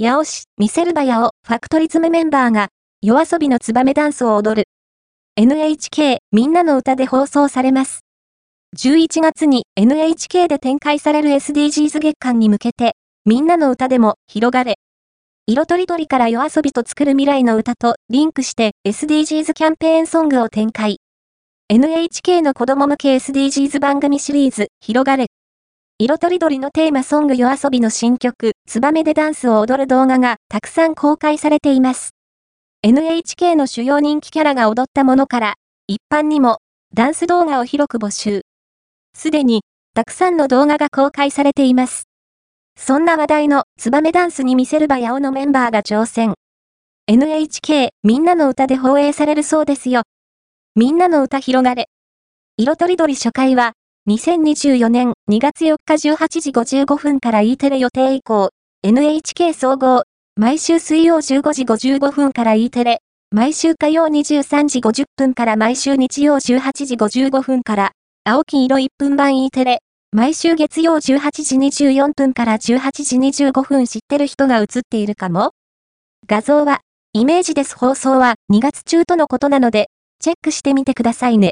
八尾市、見せるばやをファクトリズムメンバーが、夜遊びのツバメダンスを踊る。NHK みんなの歌で放送されます。11月に NHK で展開される SDGs 月間に向けて、みんなの歌でも広がれ。色とりどりから夜遊びと作る未来の歌とリンクして SDGs キャンペーンソングを展開。NHK の子供向け SDGs 番組シリーズ、広がれ。色とりどりのテーマソング夜遊びの新曲、ツバメでダンスを踊る動画がたくさん公開されています。NHK の主要人気キャラが踊ったものから、一般にもダンス動画を広く募集。すでに、たくさんの動画が公開されています。そんな話題のツバメダンスに見せるばやおのメンバーが挑戦。NHK みんなの歌で放映されるそうですよ。みんなの歌広がれ。色とりどり初回は2024年2月4日18時55分から E テレ予定以降、NHK 総合、毎週水曜15時55分から E テレ、毎週火曜23時50分から毎週日曜18時55分から、青黄色1分版 E テレ、毎週月曜18時24分から18時25分知ってる人が映っているかも？画像は、イメージです放送は2月中とのことなので、チェックしてみてくださいね。